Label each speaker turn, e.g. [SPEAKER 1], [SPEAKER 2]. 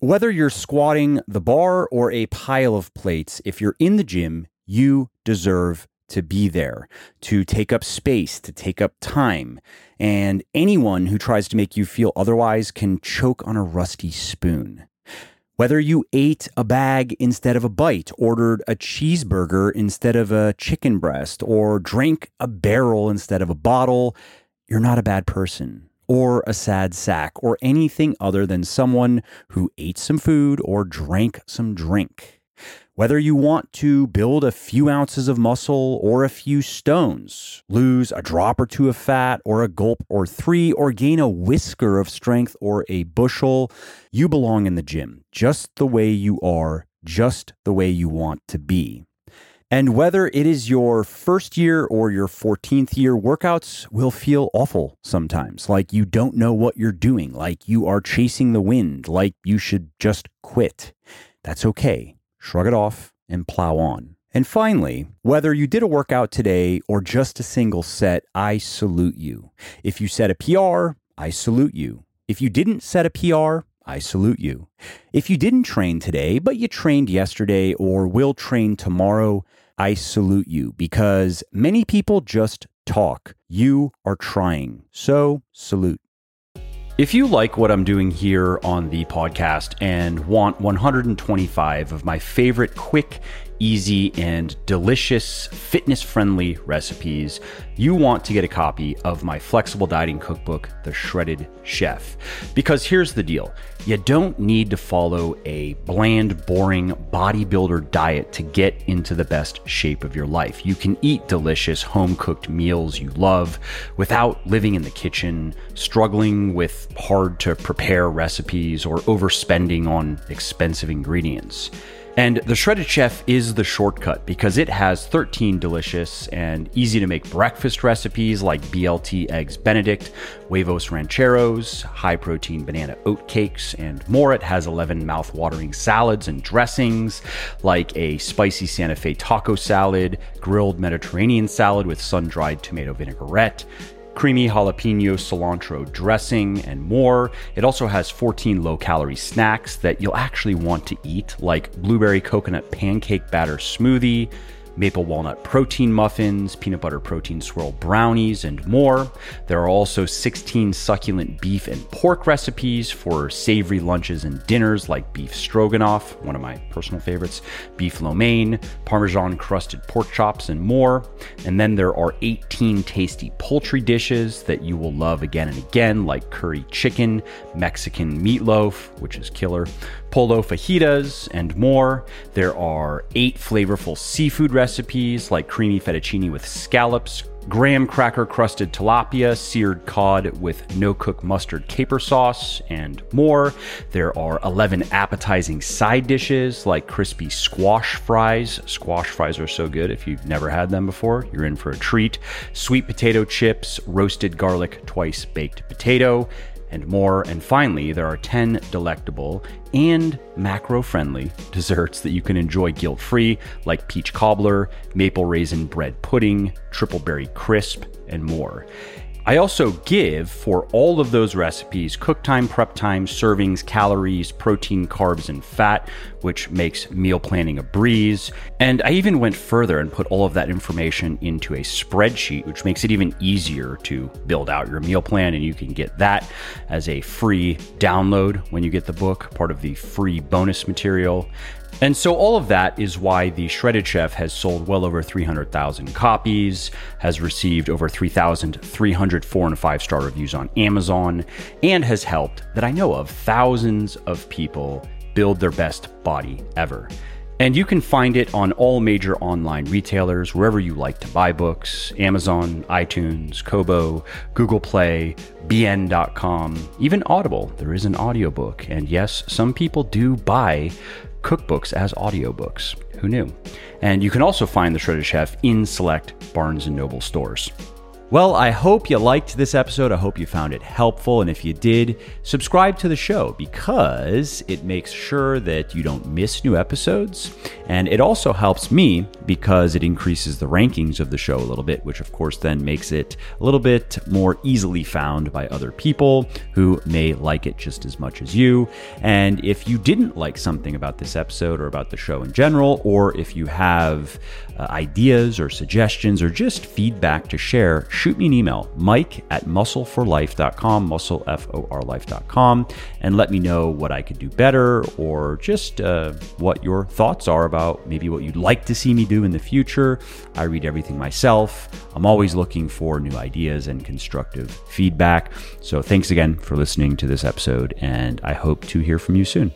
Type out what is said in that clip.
[SPEAKER 1] Whether you're squatting the bar or a pile of plates, if you're in the gym, you deserve to be there, to take up space, to take up time. And anyone who tries to make you feel otherwise can choke on a rusty spoon. Whether you ate a bag instead of a bite, ordered a cheeseburger instead of a chicken breast, or drank a barrel instead of a bottle, you're not a bad person, or a sad sack, or anything other than someone who ate some food or drank some drink. Whether you want to build a few ounces of muscle or a few stones, lose a drop or two of fat or a gulp or three, or gain a whisker of strength or a bushel, you belong in the gym just the way you are, just the way you want to be. And whether it is your first year or your 14th year, workouts will feel awful sometimes, like you don't know what you're doing, like you are chasing the wind, like you should just quit. That's okay shrug it off, and plow on. And finally, whether you did a workout today or just a single set, I salute you. If you set a PR, I salute you. If you didn't set a PR, I salute you. If you didn't train today, but you trained yesterday or will train tomorrow, I salute you because many people just talk. You are trying. So, salute. If you like what I'm doing here on the podcast and want 125 of my favorite quick, easy, and delicious fitness friendly recipes, you want to get a copy of my flexible dieting cookbook, The Shredded Chef. Because here's the deal you don't need to follow a bland, boring bodybuilder diet to get into the best shape of your life. You can eat delicious home cooked meals you love without living in the kitchen, struggling with hard to prepare recipes, or overspending on expensive ingredients. And the Shredded Chef is the shortcut because it has 13 delicious and easy to make breakfast recipes like BLT eggs Benedict, huevos rancheros, high protein banana oat cakes, and more. It has 11 mouth-watering salads and dressings like a spicy Santa Fe taco salad, grilled Mediterranean salad with sun-dried tomato vinaigrette, creamy jalapeno cilantro dressing, and more. It also has 14 low calorie snacks that you'll actually want to eat, like blueberry coconut pancake batter smoothie maple walnut protein muffins, peanut butter protein swirl brownies, and more. There are also 16 succulent beef and pork recipes for savory lunches and dinners like beef stroganoff, one of my personal favorites, beef lo mein, parmesan crusted pork chops, and more. And then there are 18 tasty poultry dishes that you will love again and again, like curry chicken, Mexican meatloaf, which is killer, pollo fajitas, and more. There are eight flavorful seafood recipes like creamy fettuccine with scallops, graham cracker crusted tilapia, seared cod with no cook mustard caper sauce, and more. There are 11 appetizing side dishes like crispy squash fries. Squash fries are so good. If you've never had them before, you're in for a treat. Sweet potato chips, roasted garlic, twice baked potato and more. And finally, there are 10 delectable and macro friendly desserts that you can enjoy guilt free, like peach cobbler, maple raisin bread pudding, triple berry crisp, and more. I also give for all of those recipes cook time, prep time, servings, calories, protein, carbs, and fat, which makes meal planning a breeze. And I even went further and put all of that information into a spreadsheet, which makes it even easier to build out your meal plan. And you can get that as a free download when you get the book, part of the free bonus material. And so, all of that is why The Shredded Chef has sold well over 300,000 copies, has received over 3,300 four and five star reviews on Amazon, and has helped, that I know of, thousands of people build their best body ever. And you can find it on all major online retailers, wherever you like to buy books Amazon, iTunes, Kobo, Google Play, BN.com, even Audible. There is an audiobook. And yes, some people do buy cookbooks as audiobooks. Who knew? And you can also find The Shredded Chef in select Barnes & Noble stores. Well, I hope you liked this episode. I hope you found it helpful. And if you did, subscribe to the show because it makes sure that you don't miss new episodes. And it also helps me because it increases the rankings of the show a little bit, which of course then makes it a little bit more easily found by other people who may like it just as much as you. And if you didn't like something about this episode or about the show in general, or if you have uh, ideas or suggestions or just feedback to share, shoot me an email, mike at muscleforlife.com, muscle, F O R life.com, and let me know what I could do better or just uh, what your thoughts are about maybe what you'd like to see me do in the future. I read everything myself. I'm always looking for new ideas and constructive feedback. So thanks again for listening to this episode, and I hope to hear from you soon.